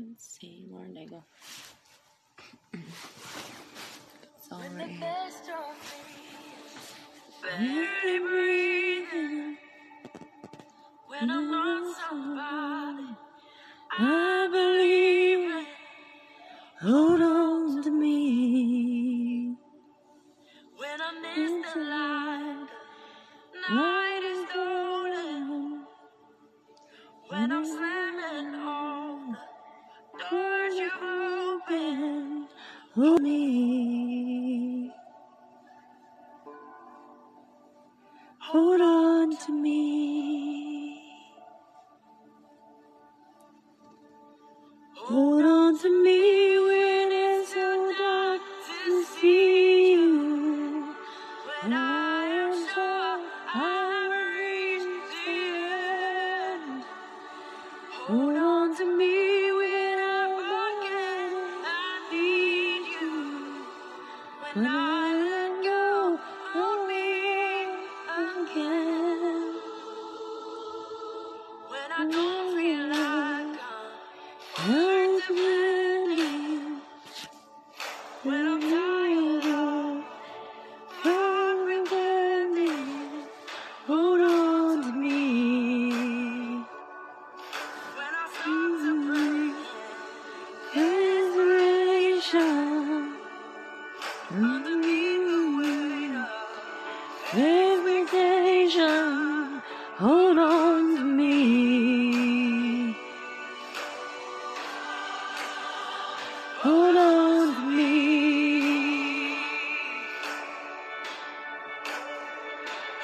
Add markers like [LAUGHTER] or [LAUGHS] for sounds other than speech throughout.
Let's see, Lauren Daigle. It's all When the best of me Barely breathing, when I'm not somebody, I believe me.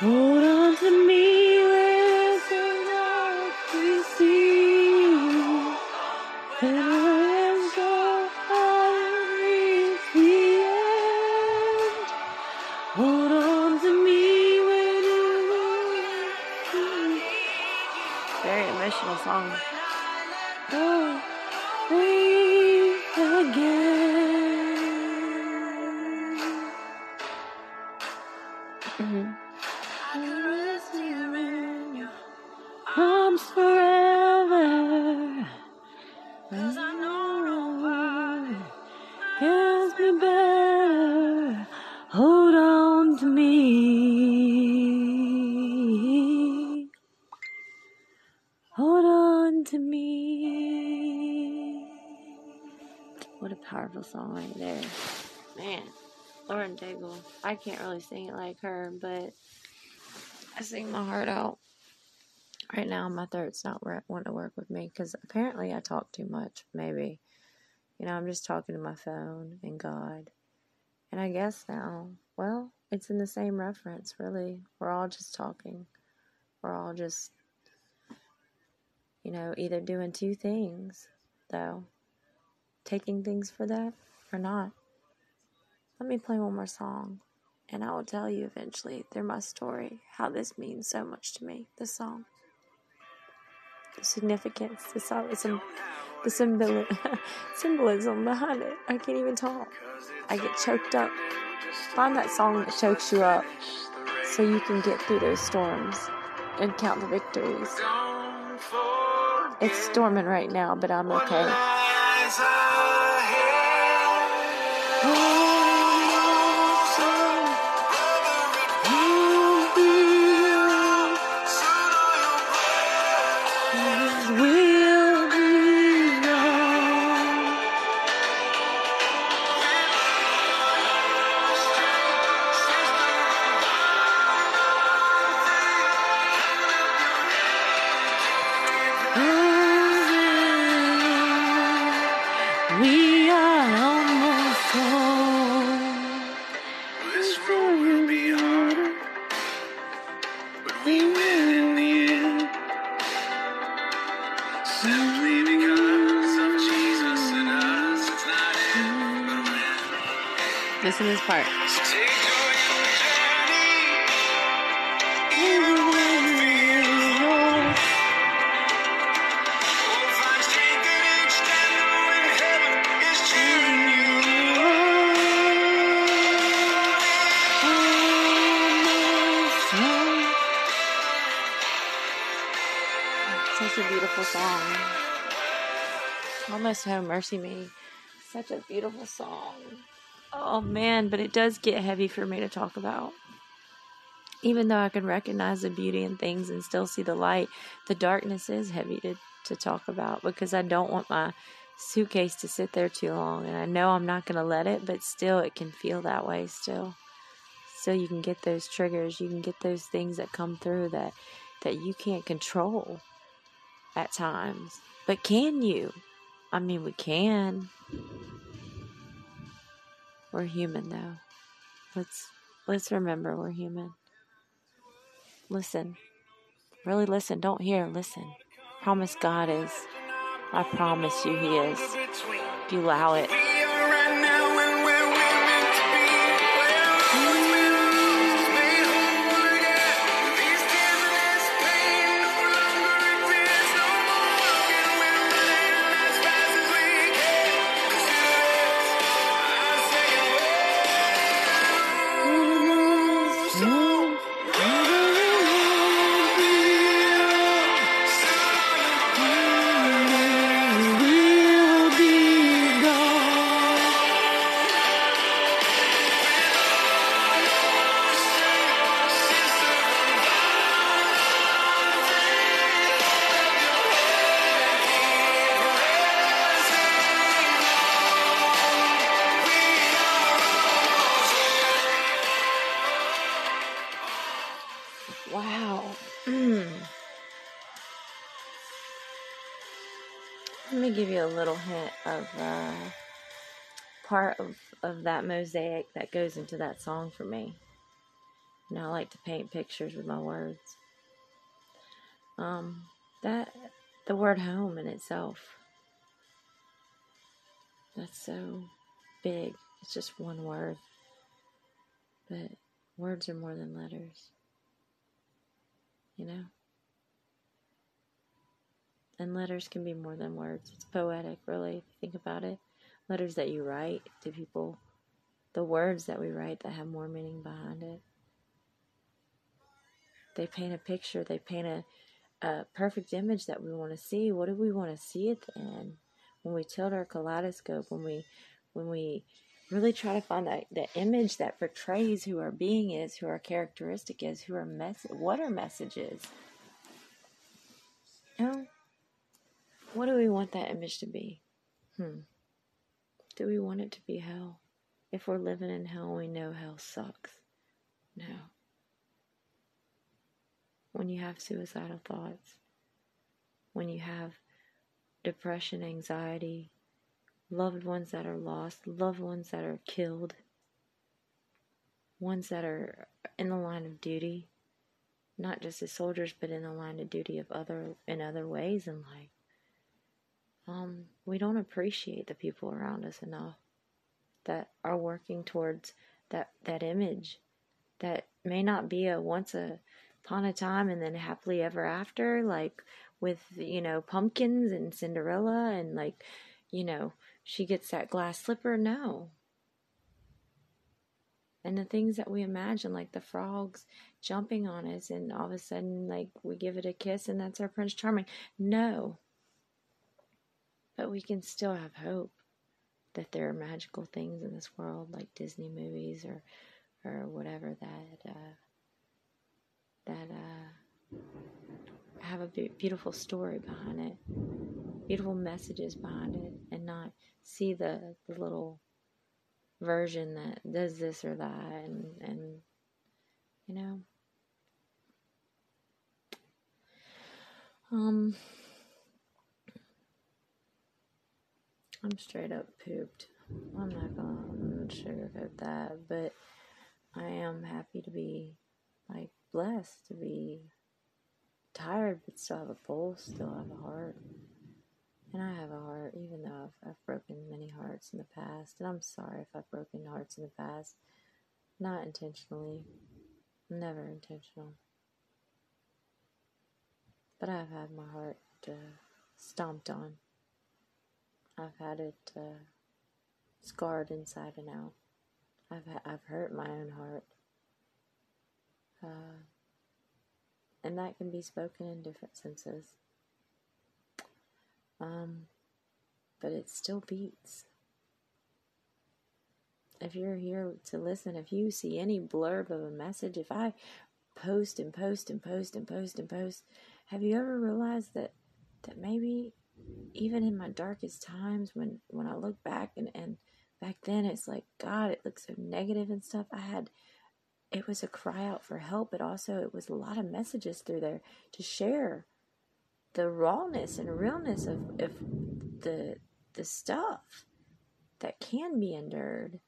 Hold on to me Hold on to me. Hold on to me. What a powerful song right there. Man, Lauren Daigle. I can't really sing it like her, but I sing my heart out. Right now, my throat's not wanting to work with me because apparently I talk too much. Maybe. You know, I'm just talking to my phone and God. And I guess now, well, it's in the same reference, really. We're all just talking. We're all just, you know, either doing two things, though. Taking things for that or not. Let me play one more song, and I will tell you eventually through my story how this means so much to me, this song. The significance, the, song. the, sym- the symbol- [LAUGHS] symbolism behind it. I can't even talk. I get choked up. Find that song that chokes you up so you can get through those storms and count the victories. It's storming right now, but I'm okay. [GASPS] [GASPS] [GASPS] cheering you Almost home. Such a beautiful song. Almost Home, MercyMe. Such a beautiful song. Oh man, but it does get heavy for me to talk about. Even though I can recognize the beauty in things and still see the light, the darkness is heavy to, to talk about because I don't want my suitcase to sit there too long. And I know I'm not going to let it, but still, it can feel that way still. Still, you can get those triggers, you can get those things that come through that, that you can't control at times. But can you? I mean, we can. We're human though. Let's let's remember we're human. Listen. Really listen. Don't hear, listen. Promise God is. I promise you he is. If you allow it. A little hint of uh, part of, of that mosaic that goes into that song for me. You know, I like to paint pictures with my words. Um, that the word home in itself. That's so big. It's just one word. But words are more than letters. You know? And letters can be more than words. It's poetic, really, if you think about it. Letters that you write to people, the words that we write that have more meaning behind it. They paint a picture, they paint a, a perfect image that we want to see. What do we want to see at the end? When we tilt our kaleidoscope, when we when we really try to find that the image that portrays who our being is, who our characteristic is, who our mess what our message is. You know? What do we want that image to be? Hmm. Do we want it to be hell? If we're living in hell, we know hell sucks. No. When you have suicidal thoughts, when you have depression, anxiety, loved ones that are lost, loved ones that are killed, ones that are in the line of duty, not just as soldiers, but in the line of duty of other in other ways in life. Um, we don't appreciate the people around us enough that are working towards that that image that may not be a once a upon a time and then happily ever after like with you know pumpkins and Cinderella and like you know she gets that glass slipper. No. And the things that we imagine like the frogs jumping on us and all of a sudden like we give it a kiss and that's our prince charming. No but we can still have hope that there are magical things in this world like disney movies or or whatever that uh, that uh, have a be- beautiful story behind it, beautiful messages behind it, and not see the, the little version that does this or that, and and you know, um, I'm straight up pooped. I'm not gonna sugarcoat that, but I am happy to be like blessed to be tired but still have a pulse, still have a heart. And I have a heart, even though I've, I've broken many hearts in the past. And I'm sorry if I've broken hearts in the past. Not intentionally, never intentional. But I've had my heart uh, stomped on. I've had it uh, scarred inside and out. I've ha- I've hurt my own heart. Uh, and that can be spoken in different senses. Um, but it still beats. If you're here to listen, if you see any blurb of a message, if I post and post and post and post and post, have you ever realized that that maybe even in my darkest times when when I look back and and back then it's like god it looks so negative and stuff. I had it was a cry out for help but also it was a lot of messages through there to share the rawness and realness of, of the the stuff that can be endured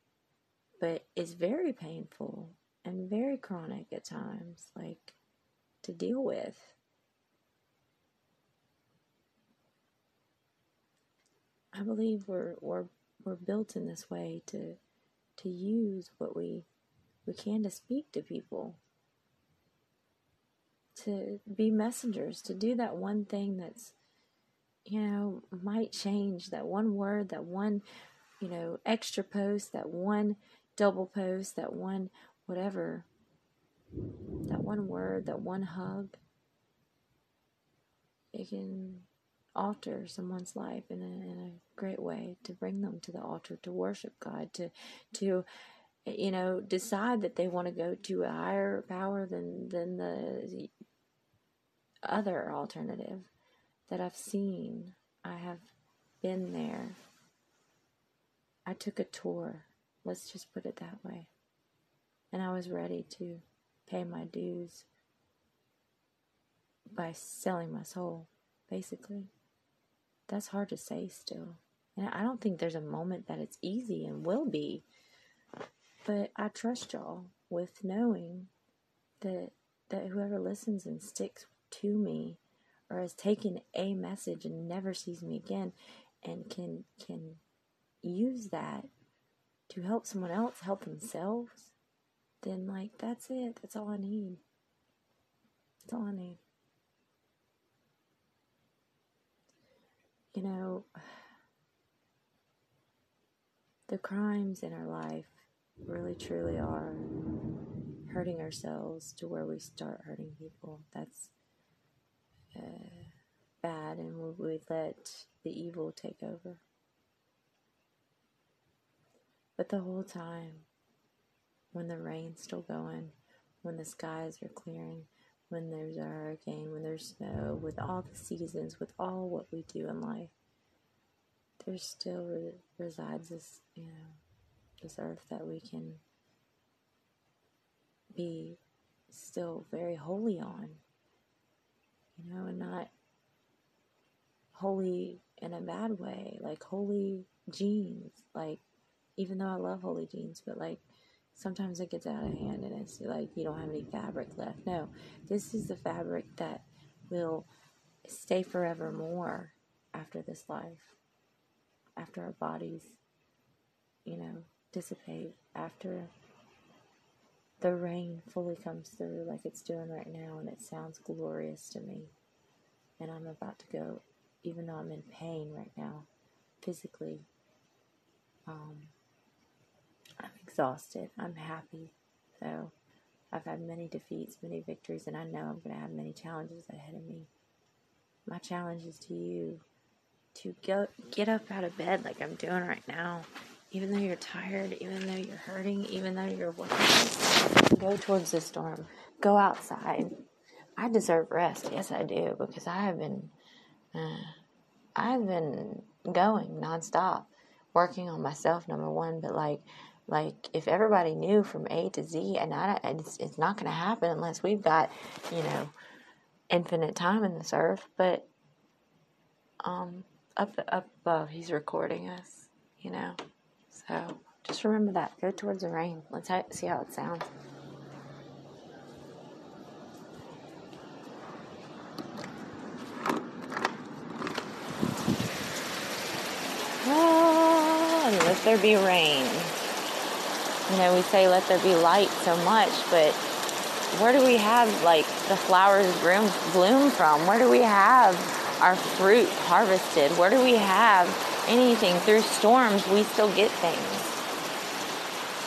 but is very painful and very chronic at times like to deal with I believe we're we're we're built in this way to to use what we we can to speak to people. To be messengers to do that one thing that's you know might change that one word that one you know extra post that one double post that one whatever that one word that one hug. It can alter someone's life in a, in a great way to bring them to the altar to worship God to to you know decide that they want to go to a higher power than than the other alternative that I've seen. I have been there. I took a tour. Let's just put it that way. And I was ready to pay my dues by selling my soul basically that's hard to say still. And I don't think there's a moment that it's easy and will be. But I trust y'all with knowing that that whoever listens and sticks to me or has taken a message and never sees me again and can can use that to help someone else help themselves, then like that's it. That's all I need. That's all I need. You know, the crimes in our life really truly are hurting ourselves to where we start hurting people. That's uh, bad, and we, we let the evil take over. But the whole time, when the rain's still going, when the skies are clearing, when there's a hurricane, when there's snow, with all the seasons, with all what we do in life, there still re- resides this, you know, this earth that we can be still very holy on, you know, and not holy in a bad way, like holy jeans, like even though I love holy jeans, but like sometimes it gets out of hand and it's like you don't have any fabric left. No, this is the fabric that will stay forevermore after this life, after our bodies, you know, dissipate, after the rain fully comes through like it's doing right now and it sounds glorious to me. And I'm about to go, even though I'm in pain right now, physically. Um, I'm exhausted. I'm happy. So I've had many defeats, many victories, and I know I'm going to have many challenges ahead of me. My challenge is to you to go get up out of bed like I'm doing right now. Even though you're tired, even though you're hurting, even though you're working, go towards the storm. Go outside. I deserve rest. Yes, I do because I have been, uh, I've been going nonstop, working on myself. Number one, but like like if everybody knew from A to Z, and I, it's, it's not going to happen unless we've got, you know, infinite time in this earth. But um, up up above, He's recording us, you know. So just remember that. Go towards the rain. Let's ha- see how it sounds. Oh, let there be rain you know, we say let there be light so much, but where do we have like the flowers bloom, bloom from? Where do we have our fruit harvested? Where do we have anything through storms? We still get things.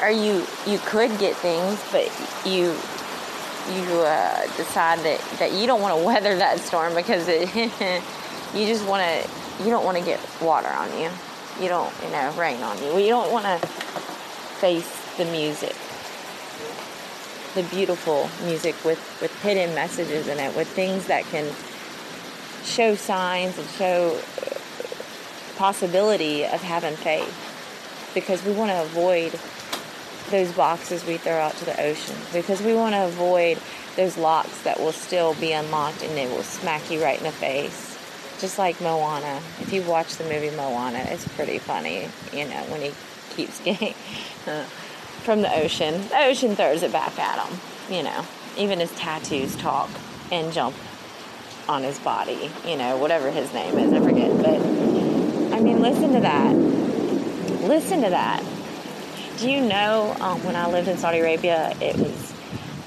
Or you you could get things, but you you uh, decide that that you don't want to [LAUGHS] weather that storm because it, [LAUGHS] you just want to you don't want to get water on you. You don't, you know, rain on you. You don't want to face the music, the beautiful music with with hidden messages in it, with things that can show signs and show uh, possibility of having faith, because we want to avoid those boxes we throw out to the ocean because we want to avoid those locks that will still be unlocked and it will smack you right in the face. Just like Moana. If you watch the movie Moana, it's pretty funny, you know, when he keeps [LAUGHS] getting from the ocean. The ocean throws it back at him, you know. Even his tattoos talk and jump on his body, you know, whatever his name is, I forget. But I mean, listen to that. Listen to that. Do you know um, when I lived in Saudi Arabia, it was,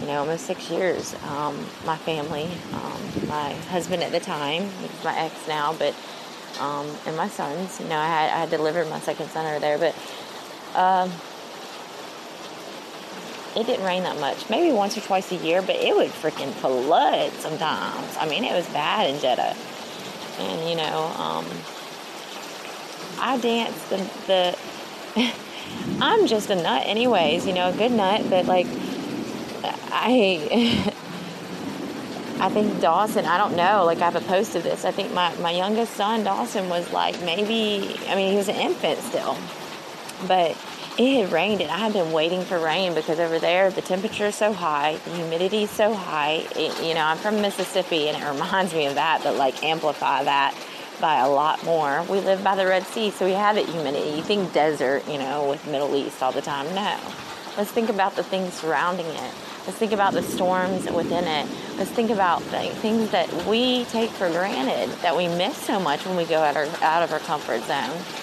you know, almost six years. Um, my family, um, my husband at the time, my ex now, but, um, and my sons, you know, I had, I had delivered my second son over there, but um, it didn't rain that much. Maybe once or twice a year, but it would freaking flood sometimes. I mean, it was bad in Jeddah. And, you know, um, I danced the, the [LAUGHS] I'm just a nut, anyways. You know, a good nut. But like, I, [LAUGHS] I think Dawson. I don't know. Like, I have a post of this. I think my my youngest son Dawson was like maybe. I mean, he was an infant still, but it had rained and I had been waiting for rain because over there the temperature is so high, the humidity is so high. It, you know, I'm from Mississippi and it [LAUGHS] reminds me of that, but like amplify that by a lot more. We live by the Red Sea, so we have it humidity. You think desert, you know, with Middle East all the time. No. Let's think about the things surrounding it. Let's think about the storms within it. Let's think about th- things that we take for granted, that we miss so much when we go out, our, out of our comfort zone.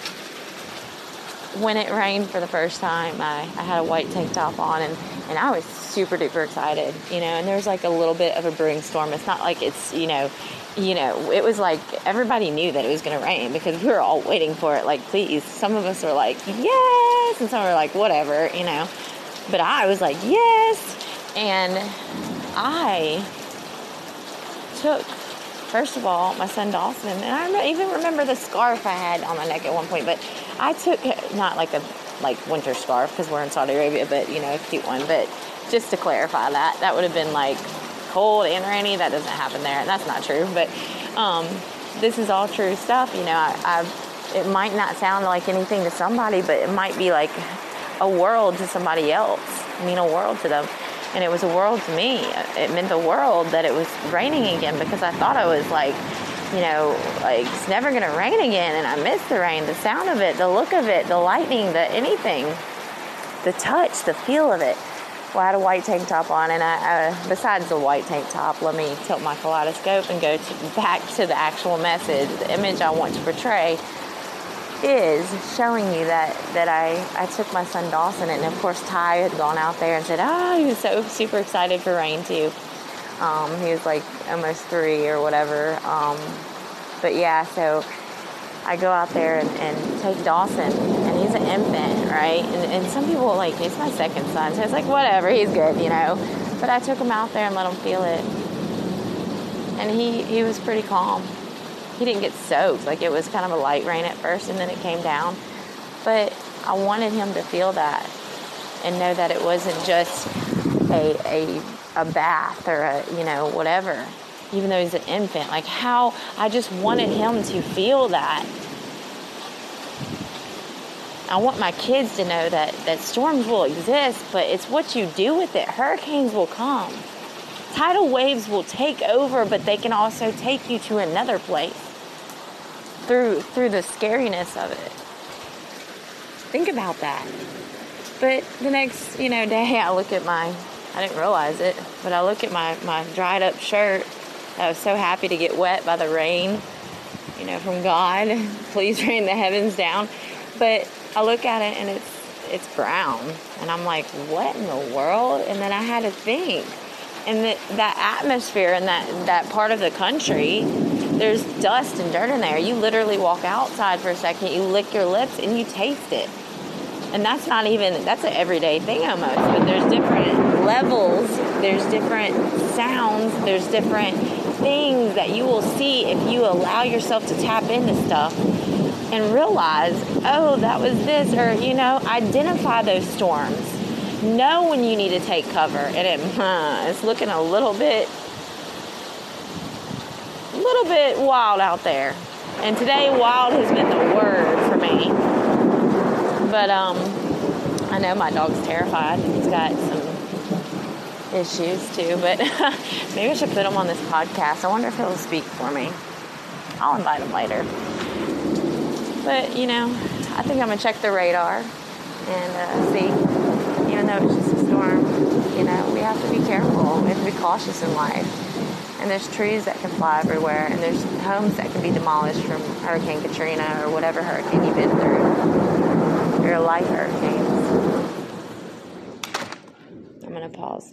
When it rained for the first time, I, I had a white tank top on and, and I was super duper excited, you know, and there was like a little bit of a brewing storm. It's not like it's, you know, you know, it was like everybody knew that it was going to rain because we were all waiting for it. Like, please. Some of us were like, yes. And some were like, whatever, you know. But I was like, yes. And I took, first of all, my son Dawson, and I even remember the scarf I had on my neck at one point, but I took, not like a like winter scarf because we're in Saudi Arabia, but, you know, a cute one. But just to clarify that, that would have been like cold and rainy. That doesn't happen there, and that's not true. But um, this is all true stuff. You know, I, I, it might not sound like anything to somebody, but it might be like a world to somebody else. I mean, a world to them. And it was a world to me. It meant the world that it was raining again because I thought I was like, you know, like it's never going to rain again. And I miss the rain, the sound of it, the look of it, the lightning, the anything, the touch, the feel of it. Well, I had a white tank top on, and I, uh, besides the white tank top, let me tilt my kaleidoscope and go to, back to the actual message. The image I want to portray is showing you that that I, I took my son Dawson, and of course Ty had gone out there and said, "Oh, he was so super excited for rain too." Um, he was like almost three or whatever. Um, but yeah, so I go out there and, and take Dawson, and he's an infant, right? And, and some people like it's my second son, so it's like whatever, he's good, you know. But I took him out there and let him feel it, and he he was pretty calm. He didn't get soaked, like it was kind of a light rain at first, and then it came down. But I wanted him to feel that and know that it wasn't just a a a bath or a you know whatever even though he's an infant. Like how I just wanted him to feel that. I want my kids to know that, that storms will exist, but it's what you do with it. Hurricanes will come. Tidal waves will take over, but they can also take you to another place through through the scariness of it. Think about that. But the next, you know, day [LAUGHS] I look at my I didn't realize it, but I look at my, my dried up shirt I was so happy to get wet by the rain, you know, from God. [LAUGHS] Please rain the heavens down. But I look at it and it's it's brown, and I'm like, what in the world? And then I had to think, and that that atmosphere and that that part of the country, there's dust and dirt in there. You literally walk outside for a second, you lick your lips, and you taste it. And that's not even that's an everyday thing almost. But there's different levels, there's different sounds, there's different things that you will see if you allow yourself to tap into stuff and realize, oh, that was this, or, you know, identify those storms. Know when you need to take cover. And it, [LAUGHS] it's looking a little bit, a little bit wild out there. And today, wild has been the word for me. But, um, I know my dog's terrified. He's got some issues too, but [LAUGHS] maybe I should put him on this podcast. I wonder if he'll speak for me. I'll invite him later. But you know, I think I'm gonna check the radar and uh, see. Even though it's just a storm, you know, we have to be careful. We have to be cautious in life. And there's trees that can fly everywhere, and there's homes that can be demolished from Hurricane Katrina or whatever hurricane you've been through. Your life hurricanes. I'm gonna pause.